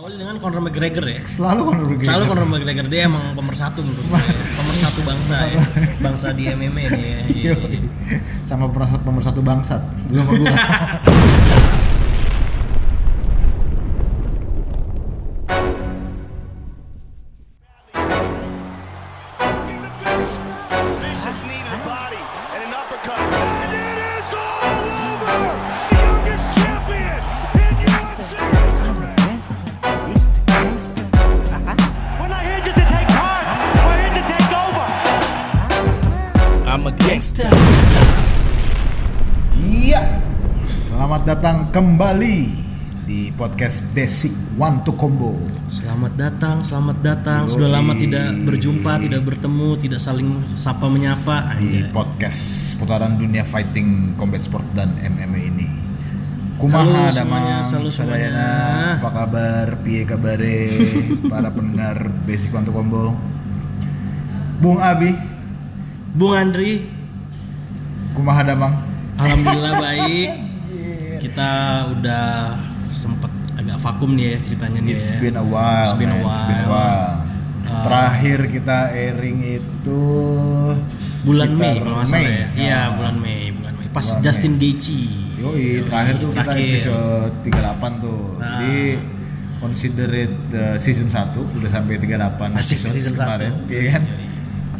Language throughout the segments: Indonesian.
Awali dengan Conor McGregor ya. Selalu Conor McGregor. Selalu Conor McGregor dia emang pemersatu menurut gue. pemersatu bangsa ya. Bangsa di MMA nih ya. Sama pemersatu, bangsat. Lu sama gua. I'm a gangster. Iya. Selamat datang kembali di podcast Basic One to Combo. Selamat datang, selamat datang. Yoi. Sudah lama tidak berjumpa, tidak bertemu, tidak saling sapa menyapa. di Anjay. podcast putaran dunia fighting, combat sport dan MMA ini. Halo Kumaha semuanya, halo Sadayana, semuanya. apa kabar, piye kabare, para pendengar Basic One to Combo. Bung Abi, Bung Andri, kumaha Damang? alhamdulillah baik. Kita udah sempet agak vakum nih ya ceritanya nih. It's ya. been a while, It's been a. It's been a while. while. Uh, Terakhir kita airing itu bulan Mei kalau salah ya. Iya, Ah. bulan Mei, bulan Mei. Pas Bulan Justin Mei. Gaethje. Yoi, terakhir tuh kita Terakhir. episode 38 tuh. Nah. Jadi consider it uh, season 1 udah sampai 38 Asik, episode season kemarin. Iya kan?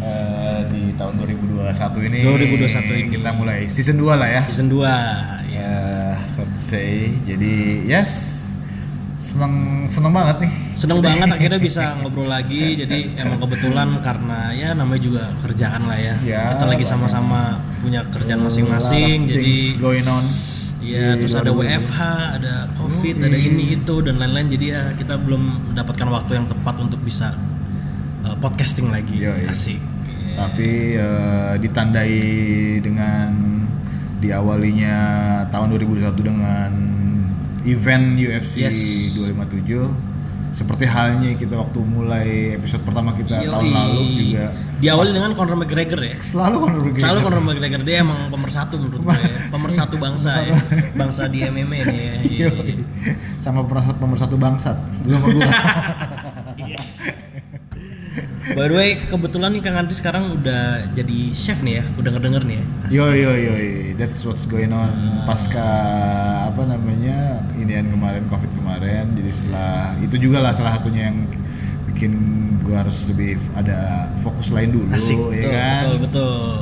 Eh, di tahun 2021 ini 2021 ini. kita mulai season 2 lah ya. Season 2. Ya. Ya, so to say. Jadi, yes. Seneng seneng banget nih. Seneng banget akhirnya bisa ngobrol lagi. Jadi emang kebetulan karena ya namanya juga kerjaan lah ya. Ya, Kita lagi sama-sama punya kerjaan masing-masing. Jadi going on. Iya, terus ada 2020. WFH, ada COVID, ada ini itu dan lain-lain. Jadi ya kita belum mendapatkan waktu yang tepat untuk bisa uh, podcasting lagi. Yoi. Asik. Iya. Tapi eh, ditandai dengan diawalinya tahun 2021 dengan event UFC Yes. 257 seperti halnya kita waktu mulai episode pertama kita Yoi. tahun lalu juga Diawali dengan Conor McGregor ya. selalu Conor McGregor. Selalu Conor McGregor dia emang pemersatu menurut gue, ya. pemersatu bangsa ya, bangsa di MMA nih ya. Iya, Yoi. iya. sama pemersatu, bangsat lu sama gua By the way, kebetulan nih Kang Andri sekarang udah jadi chef nih ya, udah ngedenger nih ya. yo yo yo that's what's going on Ah. pasca apa namanya inian kemarin covid kemarin jadi setelah itu juga lah salah satunya yang bikin gua harus lebih ada fokus lain dulu Asik, ya betul, kan betul, betul.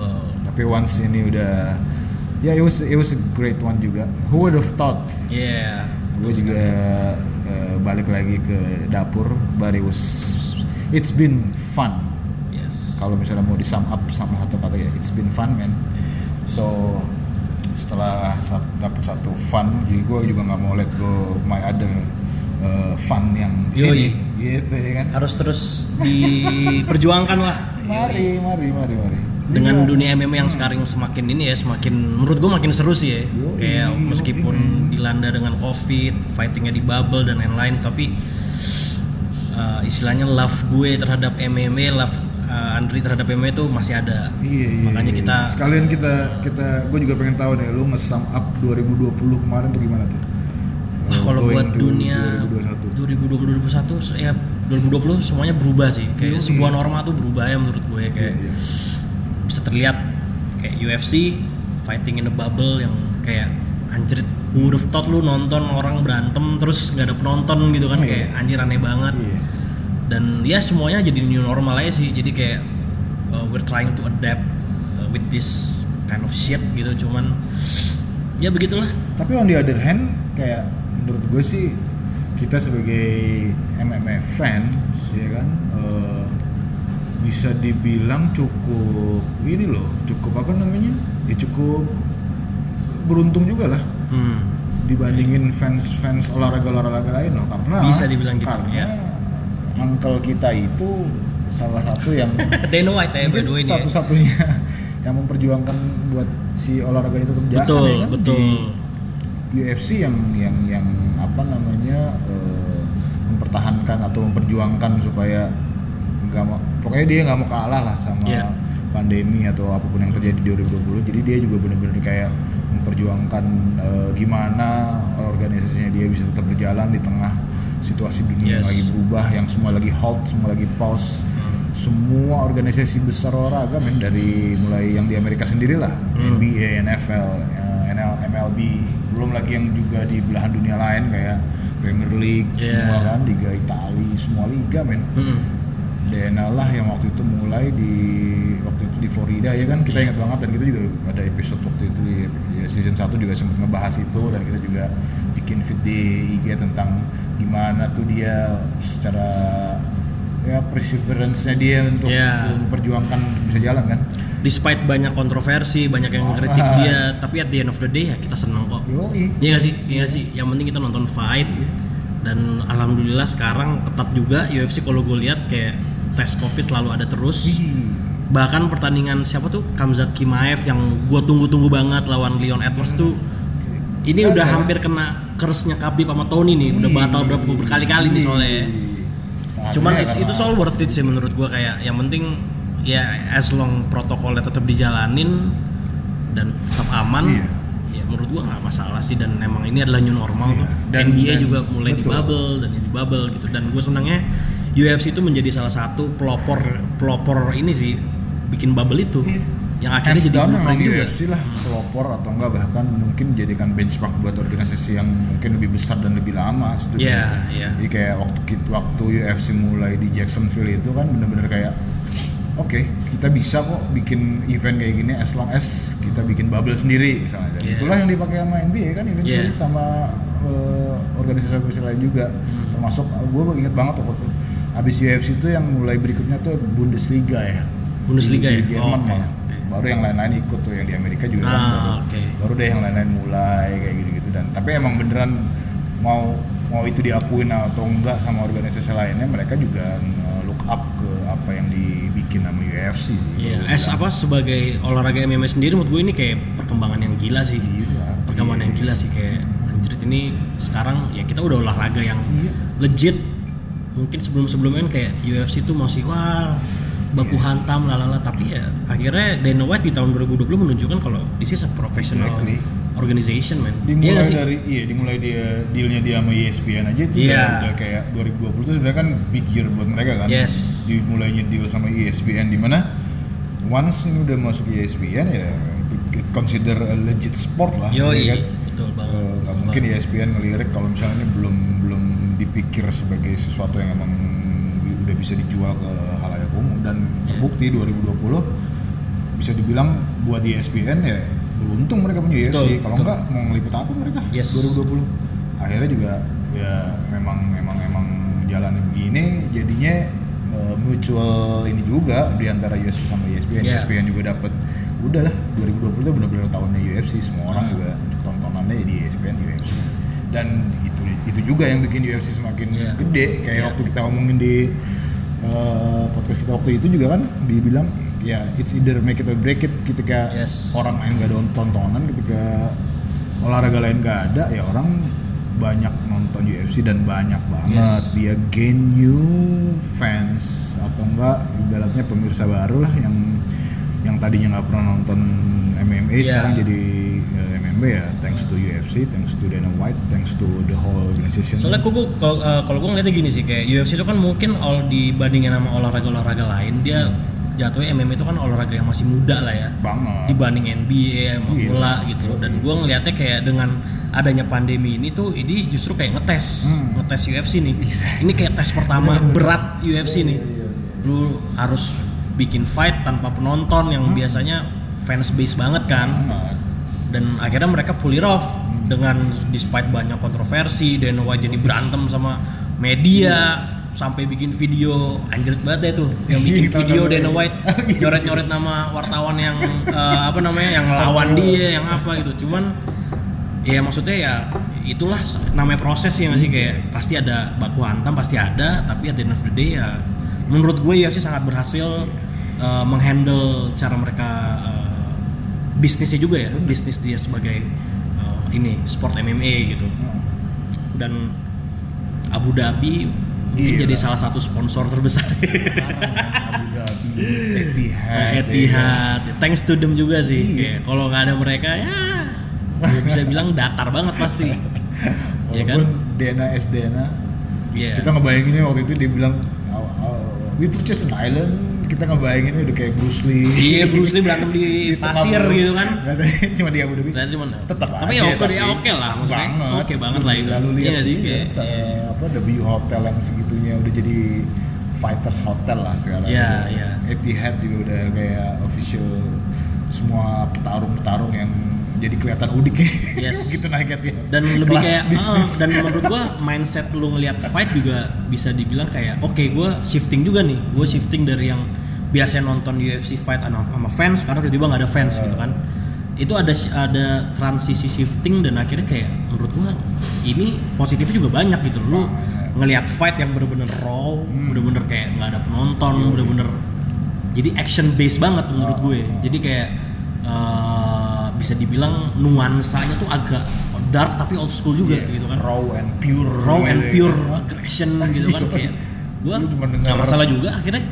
tapi once ini udah ya it was it was a great one juga who would have thought Yeah. gue juga eh, balik lagi ke dapur but it was it's been fun Yes. kalau misalnya mau di sum up sama satu kata ya it's been fun man so setelah dapet satu fun jadi gue juga nggak mau let go my other uh, fun yang di sini gitu ya kan Harus terus diperjuangkan lah. mari mari mari mari Dengan Iya. dunia MMA yang sekarang semakin ini ya, semakin menurut gue makin seru sih ya. Yoi, Kayak meskipun dilanda dengan COVID, fightingnya di bubble dan lain-lain, tapi uh, istilahnya love gue terhadap MMA, love uh, Andri terhadap MMA itu masih ada. Iya, iya, Makanya iya. kita sekalian kita kita gue juga pengen tahu nih lu nge-sum up 2020 kemarin tuh gimana tuh? Wah, Uh, kalau buat dunia 2021. 2020 2021 ya 2020 semuanya berubah sih. Kayak Yoi. sebuah norma tuh berubah ya menurut gue kayak Iya, iya. bisa terlihat kayak UFC fighting in a bubble yang kayak anjir who would have thought lu nonton orang berantem terus nggak ada penonton gitu kan Iya. kayak anjir aneh banget. Iya. Dan ya semuanya jadi new normal aja sih. Jadi kayak uh, we're trying to adapt uh, with this kind of shit gitu cuman ya begitulah. Tapi on the other hand, kayak menurut gue sih kita sebagai MMA fans ya kan eh, bisa dibilang cukup ini loh, cukup apa namanya? Ya cukup beruntung juga lah Hmm. dibandingin fans-fans olahraga-olahraga lain loh karena Bisa dibilang gitu, karena ya. uncle kita itu salah satu yang White ya by the nih ya. satu-satunya yang memperjuangkan buat si olahraga itu tetap jalan Betul, ya kan? betul. Di UFC yang yang yang apa namanya eh, mempertahankan atau memperjuangkan supaya nggak mau pokoknya dia nggak mau kalah lah sama Iya. pandemi atau apa pun yang terjadi di 2020 jadi dia juga benar-benar kayak memperjuangkan eh, gimana organisasinya dia bisa tetap berjalan di tengah situasi dunia yang Yes. lagi berubah yang semua lagi halt semua lagi pause semua organisasi besar olahraga men dari mulai yang di Amerika sendiri lah NBA NFL eh, NL, MLB belum lagi yang juga di belahan dunia lain kayak Premier League Yeah. semua kan Liga Italia semua liga men Mm-mm. DNA lah yang waktu itu mulai di waktu itu di Florida ya kan kita ingat banget dan kita juga ada episode waktu itu di ya, season 1 juga sempat ngebahas itu dan kita juga bikin feed di IG tentang gimana tuh dia secara ya perseverance-nya dia untuk, Yeah. memperjuangkan bisa jalan kan Despite banyak kontroversi, banyak yang Banget. kritik dia, tapi at the end of the day ya kita seneng kok. yoi Iya gak sih? Iya gak sih? Yang penting kita nonton fight dan alhamdulillah sekarang ketat juga UFC kalau gue lihat kayak tes covid selalu ada terus. Ih, Bahkan pertandingan siapa tuh Kamzat Kimaev yang gue tunggu-tunggu banget lawan Leon Edwards tuh ini Gagal. udah hampir kena kersnya Khabib sama Tony nih, udah batal berapa berkali-kali nih soalnya. ya. Cuman ya, it's, itu soal worth it sih menurut gua kayak yang penting ya as long protokolnya tetap dijalanin dan tetap aman Iya. ya menurut gua nggak masalah sih dan emang ini adalah new normal Iya. tuh. Dan- NBA dan- juga mulai di betul. bubble dan di bubble gitu dan gue senangnya UFC itu menjadi salah satu pelopor pelopor ini sih bikin bubble itu Iya. yang akhirnya Hands jadi blueprint juga UFC lah pelopor atau enggak bahkan mungkin jadikan benchmark buat organisasi yang mungkin lebih besar dan lebih lama gitu. Iya, iya. Jadi kayak waktu waktu UFC mulai di Jacksonville itu kan bener-bener kayak oke kita bisa kok bikin event kayak gini as long as kita bikin bubble sendiri misalnya. Dan Iya. itulah yang dipakai sama NBA kan event Iya. sama eh, organisasi-organisasi lain juga. Hmm. Termasuk gue inget banget waktu abis UFC itu yang mulai berikutnya tuh Bundesliga ya. Bundesliga Di- ya? di Jerman Oh, oke. malah baru yang lain-lain ikut tuh yang di Amerika juga kan Ah, baru, oke. baru deh yang lain-lain mulai kayak gitu-gitu dan tapi emang beneran mau mau itu diakuin atau enggak sama organisasi lainnya mereka juga look up ke apa yang dibikin sama UFC sih Iya, bilang. apa sebagai olahraga MMA sendiri menurut gue ini kayak perkembangan yang gila sih. Gila. Perkembangan Iya. yang gila sih kayak anjir ini sekarang ya kita udah olahraga yang Iya. legit. Mungkin sebelum-sebelumnya kan kayak UFC tuh masih wah baku Iya. hantam lalala tapi ya akhirnya Dana White di tahun 2020 menunjukkan kalau this is a professional Exactly. organization man. Dimulai sih? dari iya dimulai dia dealnya dia sama ESPN aja itu Iya. udah, udah kayak 2020 itu sebenarnya kan big year buat mereka kan Yes. dimulainya deal sama ESPN di mana once ini udah masuk ESPN ya it, it consider a legit sport lah Yoi, ya kan? betul banget. Nggak betul mungkin banget. ESPN ngelirik kalau misalnya ini belum belum dipikir sebagai sesuatu yang emang udah bisa dijual ke halayak umum dan terbukti 2020 bisa dibilang buat E ESPN ya beruntung mereka punya UFC Betul, kalau enggak mau ngeliput apa mereka? Yes. 2020 akhirnya juga ya memang memang memang jalannya begini jadinya eh, mutual ini juga di antara UFC sama E ESPN Yeah. ESPN juga dapat udahlah 2020 itu benar-benar tahunnya UFC semua orang Ah. juga tontonannya di E ESPN UFC dan itu itu juga yang bikin UFC semakin Yeah. gede kayak Yeah. waktu kita ngomongin di eh, podcast kita waktu itu juga kan dibilang ya it's either make it or break it ketika Yes. orang lain gak ada tontonan ketika olahraga lain gak ada ya orang banyak nonton UFC dan banyak banget Yes. dia gain new fans atau enggak ibaratnya pemirsa baru lah yang yang tadinya nggak pernah nonton MMA Yeah. sekarang jadi thanks to UFC thanks to Dana White thanks to the whole organization. Soalnya gue kalau eh, kalau gue ngeliatnya gini sih kayak UFC itu kan mungkin all dibandingin sama olahraga-olahraga lain dia jatuhnya MMA itu kan olahraga yang masih muda lah ya. Banget. Dibanding NBA sama Iya. bola gitu. Loh. dan gue ngeliatnya kayak dengan adanya pandemi ini tuh ini justru kayak ngetes Hmm. ngetes UFC nih. Ini kayak tes pertama berat UFC nih. Iya, lu harus bikin fight tanpa penonton yang biasanya fans base banget kan. Banget dan akhirnya mereka pull it off dengan despite banyak kontroversi Dana White jadi berantem sama media sampai bikin video anjir banget deh tuh yang bikin Iya, video tahu. Dana White nyoret-nyoret nama wartawan yang eh, apa namanya yang lawan dia yang apa gitu. Cuman ya maksudnya ya itulah namanya proses ya masih kayak pasti ada baku hantam pasti ada tapi at the end of the day ya menurut gue UFC sangat berhasil eh, menghandle cara mereka eh, bisnisnya juga ya bisnis dia sebagai eh, ini sport MMA gitu. Dan Abu Dhabi mungkin Iya. jadi salah satu sponsor terbesar. Abu Dhabi Etihad Etihad. thanks to them juga sih. Iya. Kalau nggak ada mereka ya bisa bilang datar banget pasti. Ya kan? Walaupun Dena S Dena. Iya. kita ngebayanginnya waktu itu dia bilang "Oh, oh, we purchase an island kita ngebayanginnya udah kayak Bruce Lee Iya Bruce Lee berantem di, Di pasir gitu kan. Katanya cuma di Abu Dhabi Ternyata cuman tetap tapi ya oke ya oke lah maksudnya. banget. Oke banget lah itu. lalu Iya lihat nggak sih iya, kayak iya. apa W Hotel yang segitunya udah jadi fighters hotel lah sekarang Iya, iya. Etihad juga udah kayak official semua petarung-petarung yang jadi kelihatan udik. Ya Yes. gitu naik Etihad dan lebih Kelas kayak bisnis. ah, dan menurut gua mindset lu ngelihat fight juga bisa dibilang kayak oke gua shifting juga nih. Gua shifting dari yang biasanya nonton UFC fight sama, fans sekarang tiba-tiba nggak ada fans gitu kan. Itu ada ada transisi shifting dan akhirnya kayak menurut gua ini positifnya juga banyak gitu. Lu ngelihat fight yang bener-bener raw bener-bener kayak nggak ada penonton bener-bener jadi action based banget menurut gue. Jadi kayak eh, bisa dibilang nuansanya tuh agak dark tapi old school juga Iya, gitu kan raw and pure raw and gitu pure ya. aggression gitu kan kayak gue nggak masalah juga akhirnya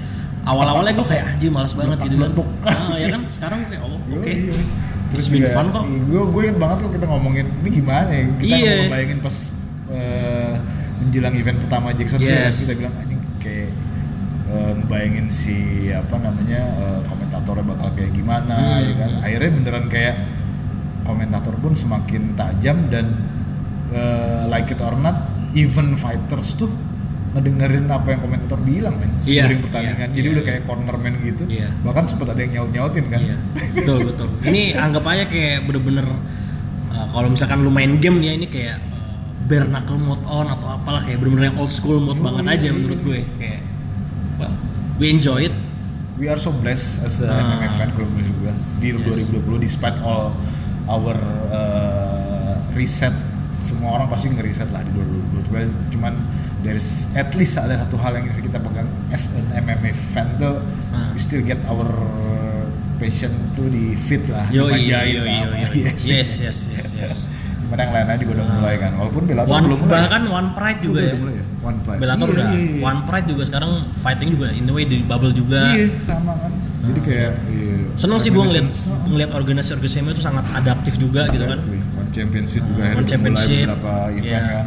awal-awalnya gue kayak anjir malas banget gitu kan ah, ya kan sekarang kayak oh oke Iya, iya. it's been fun kok Gue gue inget banget kok kita ngomongin ini gimana ya. Kita Iya. ngebayangin pas eh, menjelang event pertama Jackson tuh Yes. kita bilang anjing kayak eh, ngebayangin si apa namanya eh, komentatornya bakal kayak gimana Hmm. ya kan. Akhirnya beneran kayak komentator pun semakin tajam dan eh, like it or not even fighters tuh ngedengerin apa yang komentator bilang men Iya, sebelum pertandingan. iya, Jadi iya, udah iya. kayak cornerman gitu. Iya. Bahkan sempat ada yang nyaut-nyautin kan. Iya, betul betul. Ini anggap aja kayak bener-bener uh, kalau misalkan lu main game ya ini kayak uh, bare knuckle mode on atau apalah kayak bener-bener yang old school mode banget aja menurut gue kayak well, we enjoy it. We are so blessed as a Ah. MMA fan kalau menurut gue di Yes. 2020 despite all our uh, reset semua orang pasti ngeriset lah di 2020 Cuman- cuman there's at least ada satu hal yang kita pegang as an MMA fan tuh Ah. we still get our passion tuh di fit lah Yo yo yo. UFC. Yes yes yes yes. Gimana yang lainnya juga udah mulai kan walaupun Bellator One, belum mulai bahkan One Pride juga Udah ya. mulai ya? One Pride Bellator Iya, udah. iya, iya. One Pride juga sekarang fighting juga in the way di bubble juga. iya sama kan jadi kayak iya, Seneng sih gue ngeliat ngeliat organisasi-organisasi itu sangat adaptif juga gitu kan. Exactly. One Championship juga One akhirnya udah Championship, beberapa event iya. kan.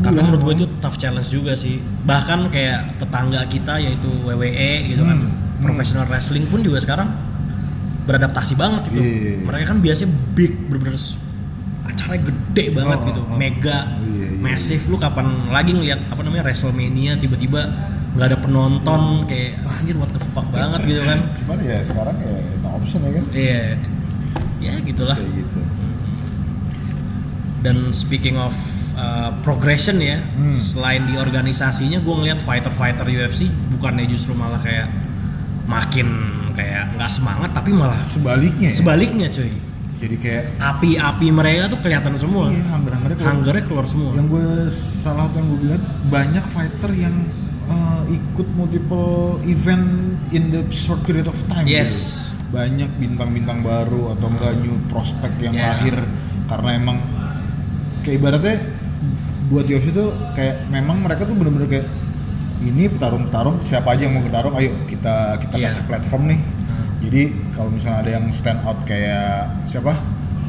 Karena menurut gue itu tough challenge juga sih. Bahkan kayak tetangga kita yaitu WWE gitu kan, Hmm, professional wrestling pun juga sekarang beradaptasi banget gitu. Iya. Mereka kan biasanya big bener-bener acaranya gede banget Oh, gitu, oh, oh. mega, Iya, iya. massive. Lu kapan lagi ngeliat apa namanya Wrestlemania tiba-tiba nggak ada penonton kayak anjir what the fuck banget gitu kan. Cuman ya sekarang ya no option ya kan. Iya. Ya gitulah. Kayak gitu. Dan speaking of uh, progression ya, Hmm. selain di organisasinya, gue ngeliat fighter-fighter UFC bukannya justru malah kayak makin kayak nggak semangat, tapi malah Sebaliknya ya. sebaliknya cuy. Jadi kayak Api-api mereka tuh kelihatan semua. iya hanger-hangernya keluar. Keluar semua. Yang gue salah satu yang gue bilang banyak fighter yang uh, ikut multiple event in the short period of time. Yes. gitu. Banyak bintang-bintang baru atau enggak new prospect yang Yeah. lahir karena emang kayak ibaratnya buat UFC tuh kayak memang mereka tuh bener-bener kayak ini petarung-petarung siapa aja yang mau bertarung ayo kita kita Yeah. kasih platform nih jadi kalau misalnya ada yang stand out kayak siapa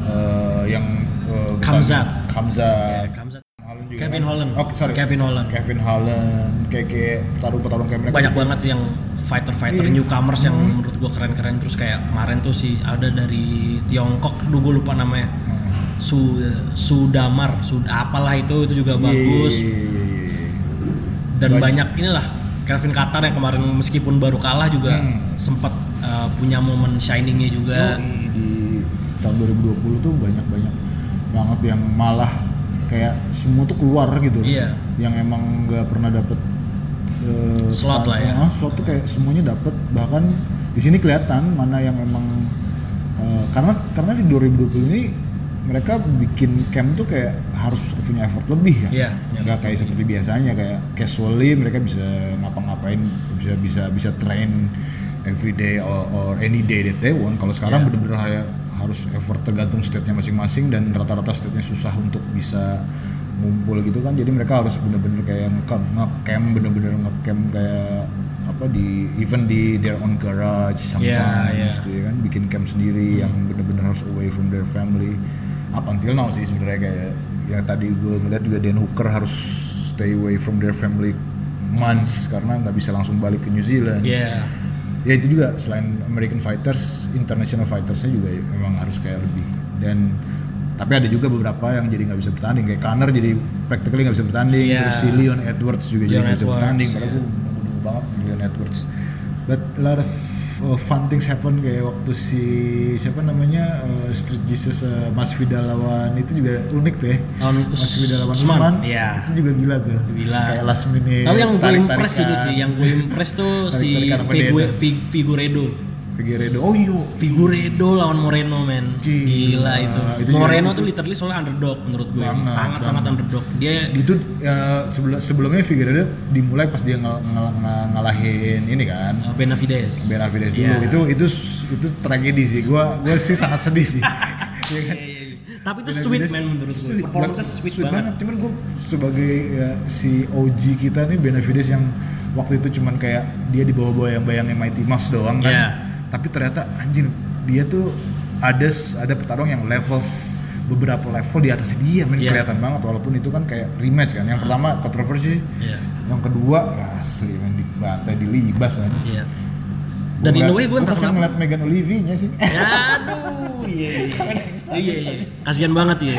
Eh, yang uh, Kamzat. Kamzat Ya, Kamzat. Juga Kevin kan? Holland. Oh, sorry. Kevin Holland. Kevin Holland kayak kayak petarung-petarung kayak mereka Banyak banget sih yang fighter-fighter Iya. newcomers yang Hmm. menurut gue keren-keren terus kayak kemarin tuh sih ada dari Tiongkok, duh gue lupa namanya. Hmm. Su Sudamar, Sud apalah itu itu juga bagus. Iya, iya, iya, dan Banyak. banyak, inilah Kelvin Qatar yang kemarin meskipun baru kalah juga Hmm. sempat uh, punya momen shiningnya juga Yoi, di tahun 2020 tuh banyak-banyak banget yang malah kayak semua tuh keluar gitu Iya. yang emang nggak pernah dapet eh, Slot lah ya. ah, slot tuh kayak semuanya dapet bahkan di sini kelihatan mana yang emang eh, karena karena di 2020 ini mereka bikin camp tuh kayak harus punya effort lebih ya iya. nggak kayak seperti biasanya kayak casually mereka bisa ngapa-ngapain bisa bisa bisa train every day or, or any day that they want kalau sekarang Iya. bener-bener kayak harus effort tergantung state-nya masing-masing dan rata-rata state-nya susah untuk bisa ngumpul gitu kan jadi mereka harus bener-bener kayak nge- nge-camp bener-bener nge-camp kayak apa di even di their own garage sometimes Iya, iya. gitu ya kan bikin camp sendiri yang bener-bener harus away from their family up until now sih sebenarnya kayak yang tadi gue ngeliat juga Dan Hooker harus stay away from their family months karena nggak bisa langsung balik ke New Zealand. Iya. Ya itu juga selain American fighters, international fightersnya juga memang harus kayak lebih. Dan tapi ada juga beberapa yang jadi nggak bisa bertanding. Kayak Conor jadi practically nggak bisa bertanding Iya. terus si Leon Edwards juga jadi Leon nggak bisa bertanding. Padahal gue nunggu banget Leon Edwards. But a lot of uh, fun things happen kayak waktu si siapa namanya uh, Street Jesus uh, Mas Vidal lawan itu juga unik tuh ya Lawan Mas Vidal lawan Usman, Usman iya. itu juga gila tuh Gila. kayak last minute Tapi yang gue impress ini sih, yang gue impress tuh si Figueredo. Figueredo oh iya Figueredo lawan Moreno men Gila. Gila, itu. Itu Moreno itu. tuh literally soalnya underdog menurut gue Banget, Sangat-sangat underdog Dia itu ya, sebelum sebelumnya Figueredo dimulai pas dia ngel- ngel- ngel- ngalahin ini kan uh, Benavides Benavides dulu Iya. itu itu itu tragedi sih gua gua sih sangat sedih sih Iya kan? Iya, iya. Tapi itu sweet man menurut gue sweet. Performance sweet, banget. cuman gua sebagai ya, si OG kita nih Benavides yang waktu itu cuman kayak dia di bawah-bawah yang bayangin Mighty Mouse doang kan Iya. Tapi ternyata anjing dia tuh ada ada petarung yang levels beberapa level di atas dia men Iya. kelihatan banget walaupun itu kan kayak rematch kan yang pertama kontroversi Iya. yang kedua asli men dibantai dilibas kan Iya. Dan in a way gue entah kesel kenapa ngeliat Megan Olivier-nya sih Ya, aduh, iya, iya, iya, iya, kasihan banget ya.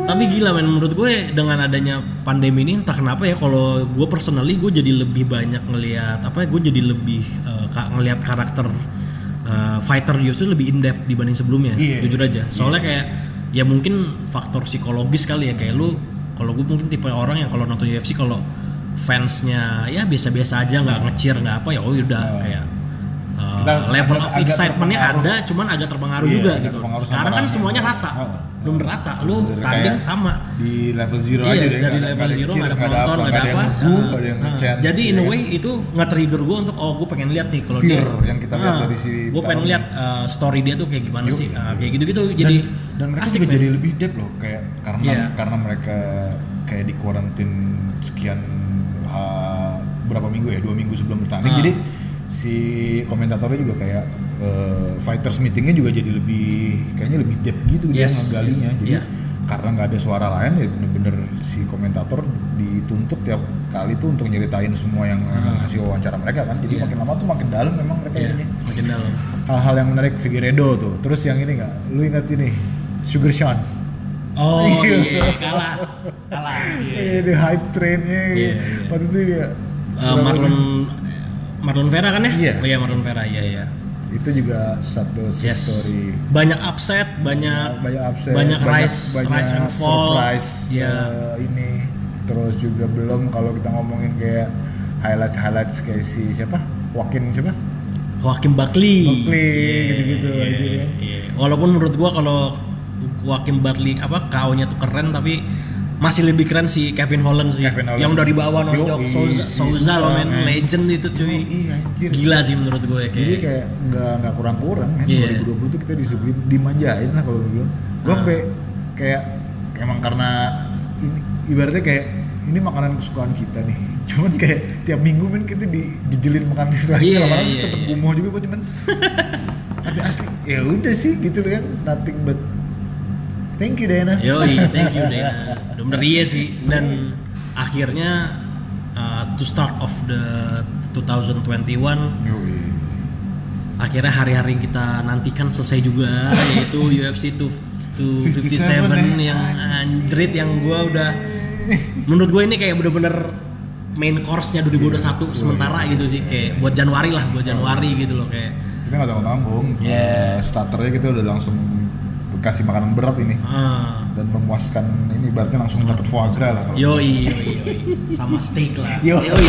Tapi gila men, menurut gue dengan adanya pandemi ini entah kenapa ya kalau gue personally gue jadi lebih banyak ngelihat apa ya gue jadi lebih eh, ka- ngelihat karakter eh, fighter justru lebih in depth dibanding sebelumnya. Iya. Jujur aja. Soalnya kayak ya mungkin faktor psikologis kali ya kayak lu kalau gue mungkin tipe orang yang kalau nonton UFC kalau fansnya ya biasa-biasa aja nggak ngecir nggak apa ya oh udah kayak uh, Kita level agak- of excitementnya ada cuman agak terpengaruh Iya, juga agak gitu. terpengaruh sekarang kan semuanya rata. Oh. belum rata lu tanding sama. di level zero iya aja deh dari nggak level nggak ada zero nggak ada nggak penonton nggak ada apa. Ah, nggak ada yang ah. ngechat jadi in ya a kan? way itu nge-trigger gue untuk oh gue pengen lihat nih kalau dia yang kita lihat dari si gue pengen lihat uh, story dia tuh kayak gimana sih Ah, kayak gitu-gitu. Dan, jadi dan mereka asik jadi lebih depth loh kayak karena Iya. karena mereka kayak di kuarantin sekian ha- berapa minggu ya dua minggu sebelum bertanding Ah. jadi si komentatornya juga kayak eh, fighters meetingnya juga jadi lebih kayaknya lebih depth gitu dia Yes, ngeggalinya yes. jadi Iya. karena nggak ada suara lain ya bener-bener si komentator dituntut tiap kali tuh untuk nyeritain semua yang emang hasil wawancara mereka kan jadi Ah. Iya. makin lama tuh makin dalam memang mereka Iya, ininya makin dalam hal-hal yang menarik Figueredo tuh terus yang ini nggak lu ingat ini Sugar Sean oh Iya. iya kalah kalah iya. Iya, di hype trainnya Iya, iya. waktu itu ya Uh, Marlon Marlon Vera kan ya? Iya. Oh iya Marlon Vera, iya iya. itu juga satu Yes. story Banyak upset, banyak banyak upset banyak rise, banyak rise and fall. surprise Iya. eh, ini terus juga belum kalau kita ngomongin kayak highlights highlights kayak si siapa Joaquin siapa Joaquin Buckley. Buckley, Iya, gitu-gitu iya, aja kan. iya. Walaupun menurut gua kalau Joaquin Buckley apa KO-nya tuh keren tapi masih lebih keren si Kevin Holland sih. Kevin Holland. Yang dari bawah nonjok Souza, Souza loh men, legend itu cuy. iya Gila sih menurut gue jadi kayak. kayak nggak nggak kurang-kurang kan Iya. 2020 tuh kita disuguhin dimanjain lah kalau bilang gue Ah. sampai kayak emang karena ini ibaratnya kayak ini makanan kesukaan kita nih cuman kayak tiap minggu men kita di, dijelin makanan kesukaan Iya, kita lama-lama iya, sempet iya. gumoh juga gue cuman tapi asli ya udah sih gitu kan nothing but thank you Dana Yoi, thank you Dena. Udah bener iya sih. Dan akhirnya uh, to start of the 2021 Yoi. akhirnya hari-hari kita nantikan selesai juga yaitu UFC 257 57 ya. yang anjrit yang gua udah menurut gue ini kayak bener-bener main course-nya 2021 sementara gitu sih kayak buat Januari lah buat Januari gitu loh kayak kita nggak tanggung tanggung Iya. starternya kita udah langsung kasih makanan berat ini ah, dan memuaskan ini berarti langsung dapat foie gras lah kalau yoi, yoi, yoi. sama steak lah Yo. yoi.